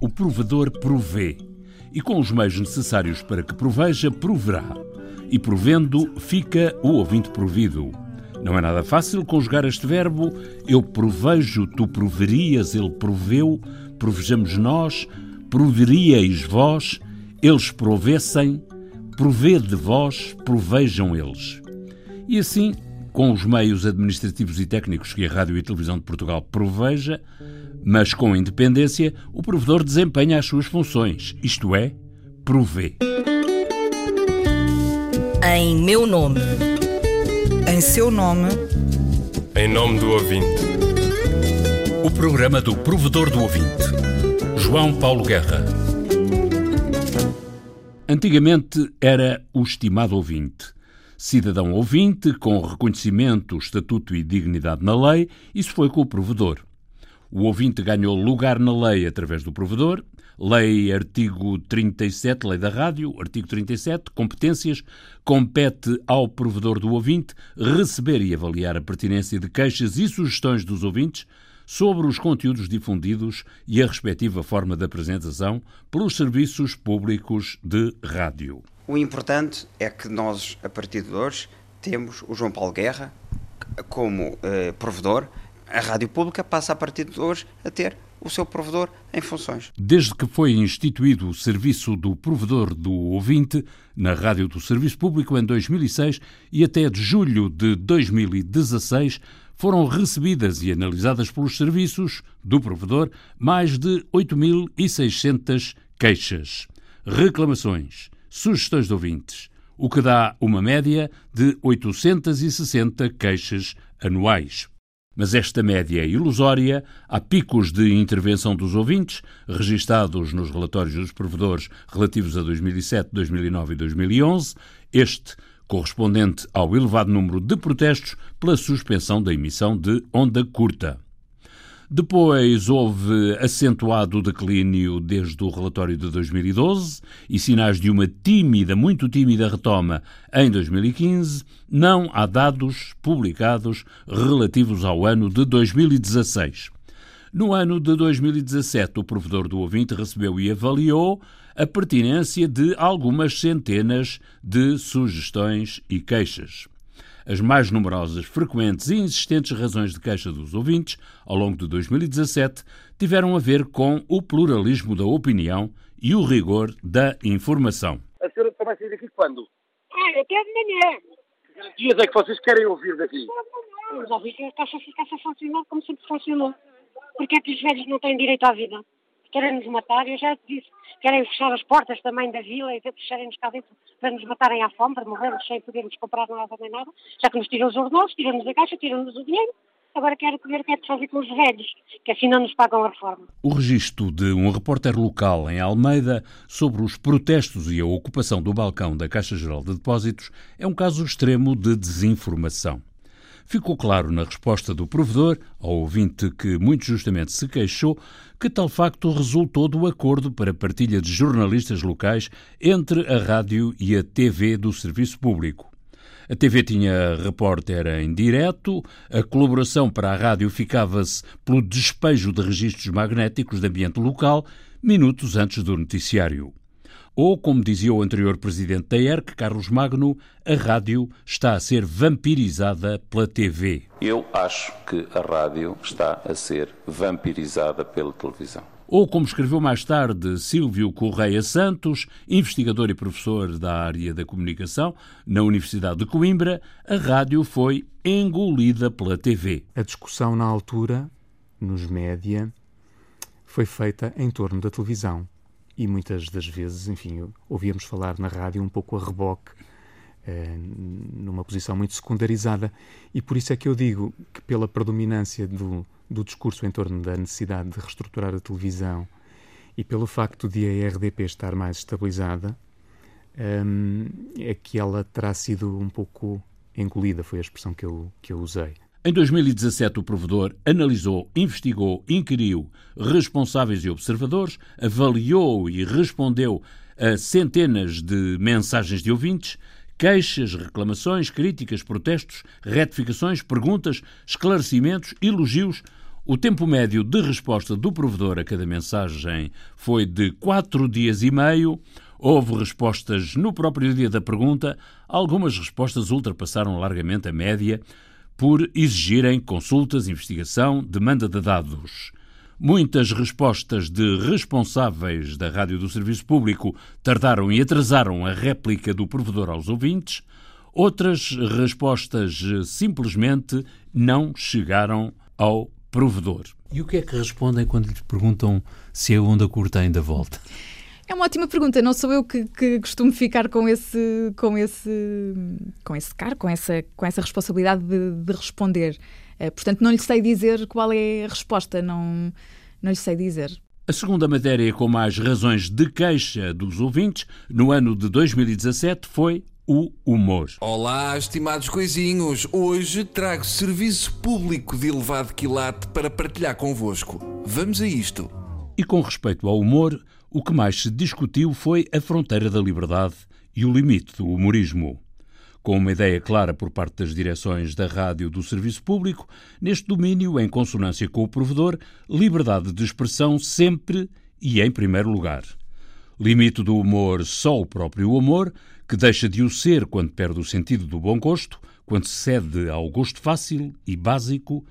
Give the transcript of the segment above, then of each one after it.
o provedor provê, e com os meios necessários para que proveja, proverá. E provendo, fica o ouvinte provido. Não é nada fácil conjugar este verbo. Eu provejo, tu proverias, ele proveu, provejamos nós, proveríeis vós, eles provessem, provede vós, provejam eles. E assim, com os meios administrativos e técnicos que a Rádio e Televisão de Portugal proveja, mas com independência, o provedor desempenha as suas funções, isto é, provê. Em meu nome. Em seu nome. Em nome do ouvinte. O programa do provedor do ouvinte. João Paulo Guerra. Antigamente era o estimado ouvinte. Cidadão ouvinte, com reconhecimento, estatuto e dignidade na lei, isso foi com o provedor. O ouvinte ganhou lugar na lei através do provedor. Lei artigo 37, Lei da Rádio, artigo 37, competências, compete ao provedor do ouvinte receber e avaliar a pertinência de queixas e sugestões dos ouvintes sobre os conteúdos difundidos e a respectiva forma de apresentação pelos serviços públicos de rádio. O importante é que nós, a partir de hoje, temos o João Paulo Guerra como eh, provedor a rádio pública passa a partir de hoje a ter o seu provedor em funções. Desde que foi instituído o serviço do provedor do ouvinte na Rádio do Serviço Público em 2006 e até de julho de 2016, foram recebidas e analisadas pelos serviços do provedor mais de 8.600 queixas, reclamações, sugestões de ouvintes, o que dá uma média de 860 queixas anuais. Mas esta média é ilusória, há picos de intervenção dos ouvintes, registados nos relatórios dos provedores relativos a 2007, 2009 e 2011, este correspondente ao elevado número de protestos pela suspensão da emissão de onda curta. Depois houve acentuado declínio desde o relatório de 2012 e sinais de uma tímida, muito tímida retoma em 2015. Não há dados publicados relativos ao ano de 2016. No ano de 2017, o provedor do ouvinte recebeu e avaliou a pertinência de algumas centenas de sugestões e queixas. As mais numerosas, frequentes e insistentes razões de queixa dos ouvintes, ao longo de 2017, tiveram a ver com o pluralismo da opinião e o rigor da informação. A senhora vai sair daqui quando? Ah, até de manhã. Que dias é que vocês querem ouvir daqui? Vamos ouvir que a Caixa ficasse a funcionar como sempre funcionou. Porque é que os velhos não têm direito à vida? Querem nos matar, eu já te disse. Querem fechar as portas também da vila e fecharem-nos cá dentro para nos matarem à fome, para morrermos sem podermos comprar nada nem nada. Já que nos tiram os ordenados, tiram-nos a caixa, tiram-nos o dinheiro. Agora quero ver o que é que fazer com os velhos, que assim não nos pagam a reforma. O registro de um repórter local em Almeida sobre os protestos e a ocupação do balcão da Caixa Geral de Depósitos é um caso extremo de desinformação. Ficou claro na resposta do provedor, ao ouvinte que muito justamente se queixou, que tal facto resultou do acordo para partilha de jornalistas locais entre a rádio e a TV do Serviço Público. A TV tinha repórter em direto, a colaboração para a rádio ficava-se pelo despejo de registros magnéticos de ambiente local, minutos antes do noticiário. Ou, como dizia o anterior presidente da ERC, Carlos Magno, a rádio está a ser vampirizada pela TV. Eu acho que a rádio está a ser vampirizada pela televisão. Ou, como escreveu mais tarde Silvio Correia Santos, investigador e professor da área da comunicação na Universidade de Coimbra, a rádio foi engolida pela TV. A discussão na altura, nos média, foi feita em torno da televisão e muitas das vezes, enfim, ouvíamos falar na rádio um pouco a reboque, eh, numa posição muito secundarizada, e por isso é que eu digo que, pela predominância do, do discurso em torno da necessidade de reestruturar a televisão e pelo facto de a RDP estar mais estabilizada, é que ela terá sido um pouco engolida, foi a expressão que eu, que eu usei. Em 2017, o provedor analisou, investigou, inquiriu responsáveis e observadores, avaliou e respondeu a centenas de mensagens de ouvintes, queixas, reclamações, críticas, protestos, retificações, perguntas, esclarecimentos, elogios, O tempo médio de resposta do provedor a cada mensagem foi de quatro dias e meio. Houve respostas no próprio dia da pergunta. Algumas respostas ultrapassaram largamente a média por exigirem consultas, investigação, demanda de dados. Muitas respostas de responsáveis da Rádio do Serviço Público tardaram e atrasaram a réplica do provedor aos ouvintes. Outras respostas simplesmente não chegaram ao provedor. E o que é que respondem quando lhes perguntam se a onda curta ainda volta? É uma ótima pergunta. Não sou eu que, que, costumo ficar com esse, com esse, com esse cargo, com essa, com essa responsabilidade de, de responder. Uh, portanto, não lhe sei dizer qual é a resposta. Não, não lhe sei dizer. A segunda matéria com mais razões de queixa dos ouvintes no ano de 2017 foi o humor. Olá, estimados coisinhos. Hoje trago serviço público de elevado quilate para partilhar convosco. Vamos a isto. E com respeito ao humor, o que mais se discutiu foi a fronteira da liberdade e o limite do humorismo. Com uma ideia clara por parte das direções da rádio do serviço público, neste domínio, em consonância com o provedor, liberdade de expressão sempre e em primeiro lugar. Limite do humor só o próprio humor, que deixa de o ser quando perde o sentido do bom gosto, quando cede ao gosto fácil e básico,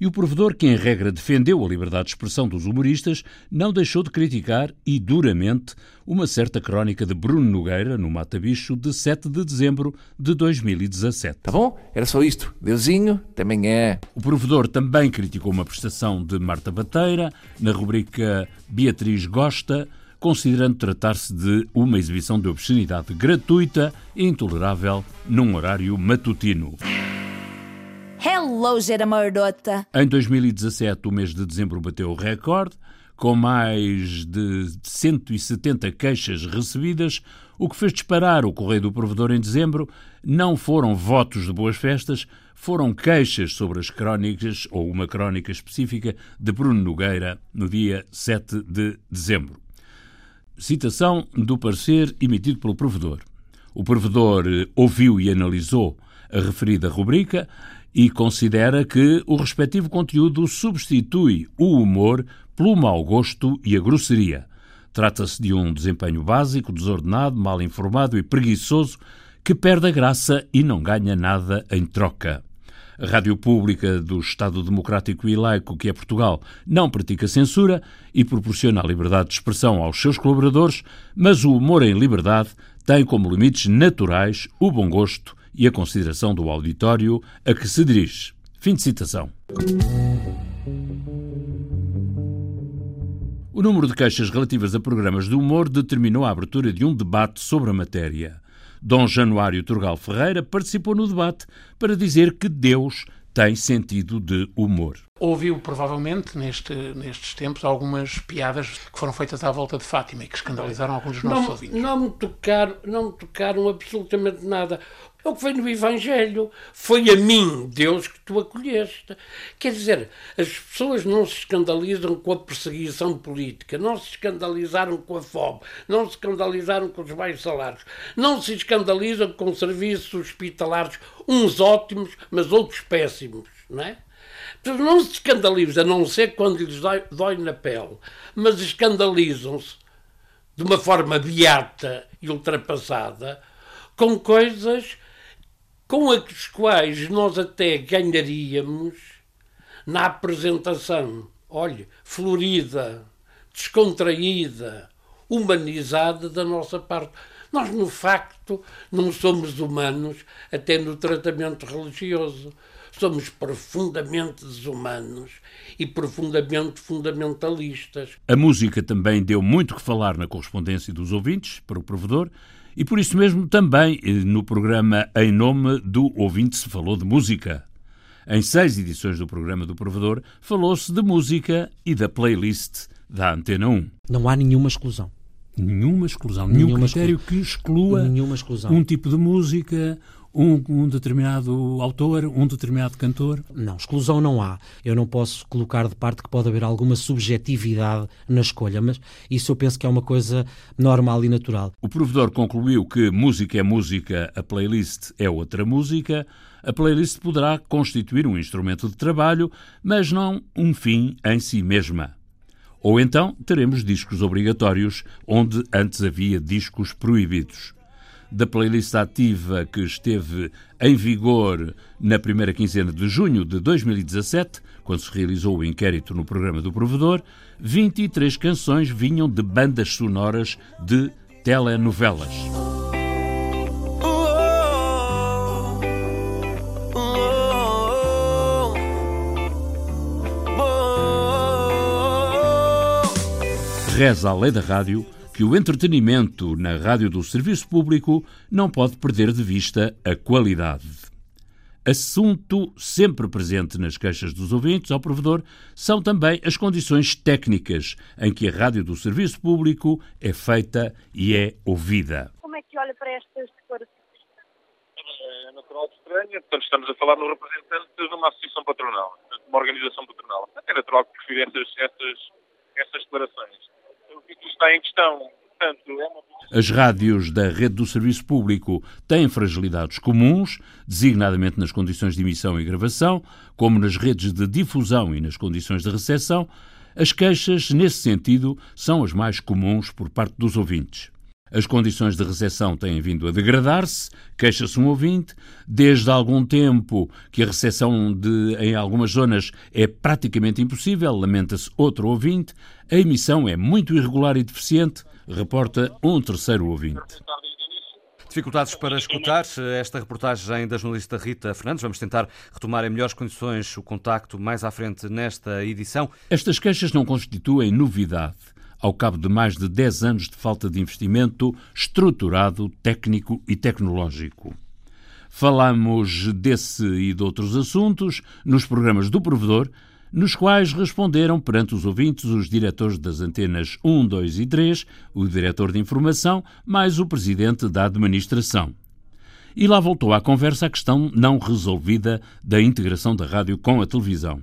e o provedor, que em regra defendeu a liberdade de expressão dos humoristas, não deixou de criticar, e duramente, uma certa crónica de Bruno Nogueira, no Mata Bicho, de 7 de dezembro de 2017. Tá bom? Era só isto. Deusinho também é. O provedor também criticou uma prestação de Marta Bateira, na rubrica Beatriz Gosta, considerando tratar-se de uma exibição de obscenidade gratuita e intolerável num horário matutino. Hello, Gera Mordota! Em 2017, o mês de dezembro bateu o recorde, com mais de 170 queixas recebidas, o que fez disparar o correio do provedor em dezembro. Não foram votos de boas festas, foram queixas sobre as crónicas ou uma crónica específica de Bruno Nogueira no dia 7 de dezembro. Citação do parecer emitido pelo provedor. O provedor eh, ouviu e analisou a referida rubrica e considera que o respectivo conteúdo substitui o humor pelo mau gosto e a grosseria. Trata-se de um desempenho básico, desordenado, mal informado e preguiçoso que perde a graça e não ganha nada em troca. A Rádio Pública do Estado Democrático e Laico, que é Portugal, não pratica censura e proporciona a liberdade de expressão aos seus colaboradores, mas o humor em liberdade tem como limites naturais o bom gosto e a consideração do auditório a que se dirige. Fim de citação. O número de queixas relativas a programas de humor determinou a abertura de um debate sobre a matéria. Dom Januário Turgal Ferreira participou no debate para dizer que Deus tem sentido de humor. Ouviu provavelmente neste, nestes tempos algumas piadas que foram feitas à volta de Fátima e que escandalizaram alguns dos nossos não, ouvintes. Não me tocaram, não me tocaram absolutamente nada. É o que vem no Evangelho. Foi a mim, Deus, que tu acolheste. Quer dizer, as pessoas não se escandalizam com a perseguição política, não se escandalizaram com a fome, não se escandalizaram com os baixos salários, não se escandalizam com serviços hospitalares, uns ótimos, mas outros péssimos, não é? Não se escandalizam, a não ser quando lhes dói, dói na pele, mas escandalizam-se de uma forma beata e ultrapassada com coisas com as quais nós até ganharíamos na apresentação, olhe, florida, descontraída, humanizada da nossa parte. Nós, no facto, não somos humanos até no tratamento religioso. Somos profundamente desumanos e profundamente fundamentalistas. A música também deu muito que falar na correspondência dos ouvintes para o provedor e por isso mesmo também eh, no programa Em Nome do Ouvinte se falou de música. Em seis edições do programa do Provedor falou-se de música e da playlist da Antena 1. Não há nenhuma exclusão. Nenhuma exclusão, nenhum nenhuma critério exclu... que exclua nenhuma exclusão. um tipo de música, um, um, determinado autor, um determinado cantor? Não, exclusão não há. Eu não posso colocar de parte que pode haver alguma subjetividade na escolha, mas isso eu penso que é uma coisa normal e natural. O provedor concluiu que música é música, a playlist é outra música. A playlist poderá constituir um instrumento de trabalho, mas não um fim em si mesma. Ou então teremos discos obrigatórios, onde antes havia discos proibidos da playlist ativa que esteve em vigor na primeira quinzena de junho de 2017, quando se realizou o inquérito no programa do provedor, 23 canções vinham de bandas sonoras de telenovelas. Reza a lei da rádio que o entretenimento na rádio do serviço público não pode perder de vista a qualidade. Assunto sempre presente nas queixas dos ouvintes ao provedor são também as condições técnicas em que a rádio do serviço público é feita e é ouvida. Como é que olha para estas declarações? É natural que estranha, portanto estamos a falar no representante de uma associação patronal, de uma organização patronal. É natural que prefira essas, essas, essas declarações está em questão. Portanto, é uma... As rádios da rede do serviço público têm fragilidades comuns, designadamente nas condições de emissão e gravação, como nas redes de difusão e nas condições de recepção. As queixas, nesse sentido, são as mais comuns por parte dos ouvintes. As condições de recepção têm vindo a degradar-se, queixa-se um ouvinte, desde há algum tempo que a recepção de, em algumas zonas é praticamente impossível, lamenta-se outro ouvinte, a emissão é muito irregular e deficiente, reporta um terceiro ouvinte. Dificuldades para escutar esta reportagem da jornalista Rita Fernandes. Vamos tentar retomar em melhores condições o contacto mais à frente nesta edição. Estas queixas não constituem novidade ao cabo de mais de 10 anos de falta de investimento estruturado, técnico e tecnológico. Falamos desse e de outros assuntos nos programas do Provedor, nos quais responderam perante os ouvintes os diretores das antenas 1, 2 e 3, o diretor de informação, mais o presidente da administração. E lá voltou à conversa a questão não resolvida da integração da rádio com a televisão.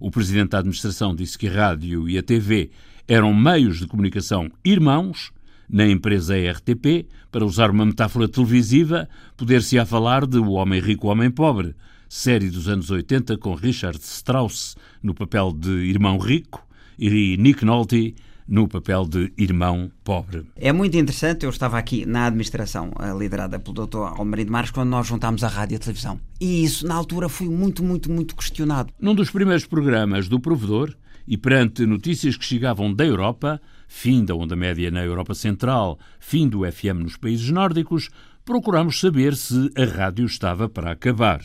O presidente da administração disse que a rádio e a TV eram meios de comunicação irmãos na empresa RTP, para usar uma metáfora televisiva, poder-se-á falar de O Homem Rico, o Homem Pobre, série dos anos 80 com Richard Strauss no papel de irmão rico e Nick Nolte no papel de irmão pobre. É muito interessante, eu estava aqui na administração eh, liderada pelo Dr. Almarido Marques quando nós juntámos a rádio e a televisão. E isso, na altura, foi muito, muito, muito questionado. Num dos primeiros programas do Provedor, e perante notícias que chegavam da Europa, fim da onda média na Europa Central, fim do FM nos países nórdicos, procuramos saber se a rádio estava para acabar.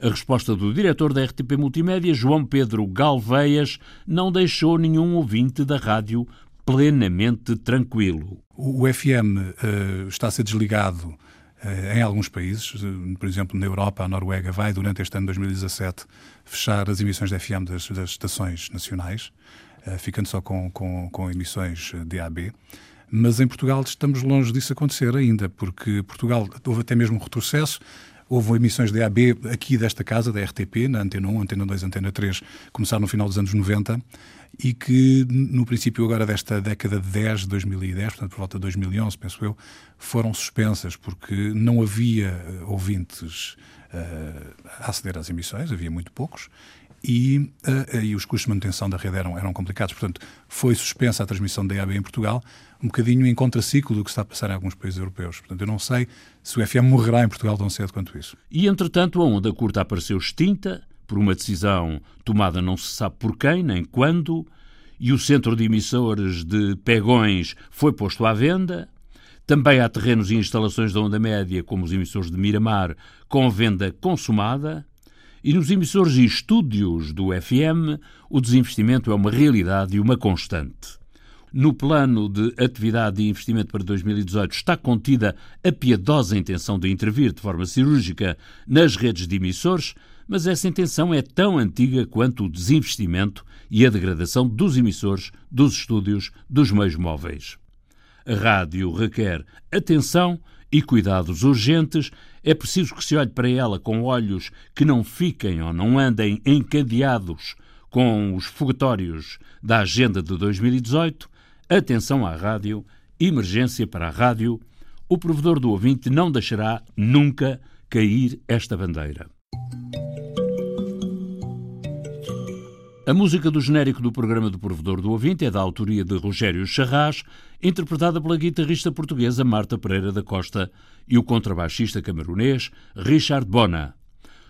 A resposta do diretor da RTP Multimédia, João Pedro Galveias, não deixou nenhum ouvinte da rádio plenamente tranquilo. O FM uh, eh, está a ser desligado em alguns países, uh, por exemplo, na Europa, a Noruega vai, durante este ano 2017, fechar as emissões de FM das, das estações nacionais, uh, ficando só com, com, com emissões DAB. Mas em Portugal estamos longe disso acontecer ainda, porque Portugal houve até mesmo um retrocesso. Houve emissões de AB aqui desta casa, da RTP, na Antena 1, Antena 2, Antena 3, começaram no final dos anos 90 e que no princípio agora desta década de 10, 2010, portanto por volta de 2011, penso eu, foram suspensas porque não havia ouvintes uh, a aceder às emissões, havia muito poucos, e, uh, e os custos de manutenção da rede eram, eram complicados. Portanto, foi suspensa a transmissão da EAB em Portugal, um bocadinho em contraciclo do que está a passar em alguns países europeus. Portanto, eu não sei se o FM morrerá em Portugal tão cedo quanto isso. E, entretanto, a onda curta apareceu extinta, por uma decisão tomada não se sabe por quem, nem quando, e o centro de emissores de Pegões foi posto à venda. Também há terrenos e instalações da onda média, como os emissores de Miramar, com venda consumada. E nos emissores e estúdios do FM, o desinvestimento é uma realidade e uma constante. No plano de atividade e investimento para 2018 está contida a piedosa intenção de intervir de forma cirúrgica nas redes de emissores, mas essa intenção é tão antiga quanto o desinvestimento e a degradação dos emissores, dos estúdios, dos meios móveis. A rádio requer atenção e cuidados urgentes. É preciso que se olhe para ela com olhos que não fiquem ou não andem encadeados com os fogatórios da Agenda de 2018. Atenção à rádio, emergência para a rádio. O provedor do ouvinte não deixará nunca cair esta bandeira. A música do genérico do programa do Provedor do Ouvinte é da autoria de Rogério Charras, interpretada pela guitarrista portuguesa Marta Pereira da Costa e o contrabaixista camerunês Richard Bona.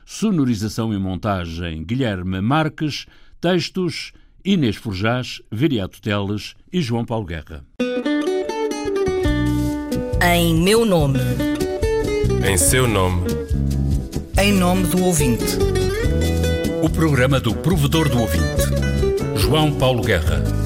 Sonorização e montagem Guilherme Marques, textos Inês Forjás, Viriato Teles e João Paulo Guerra. Em meu nome. Em seu nome. Em nome do ouvinte. O programa do Provedor do Ouvinte. João Paulo Guerra.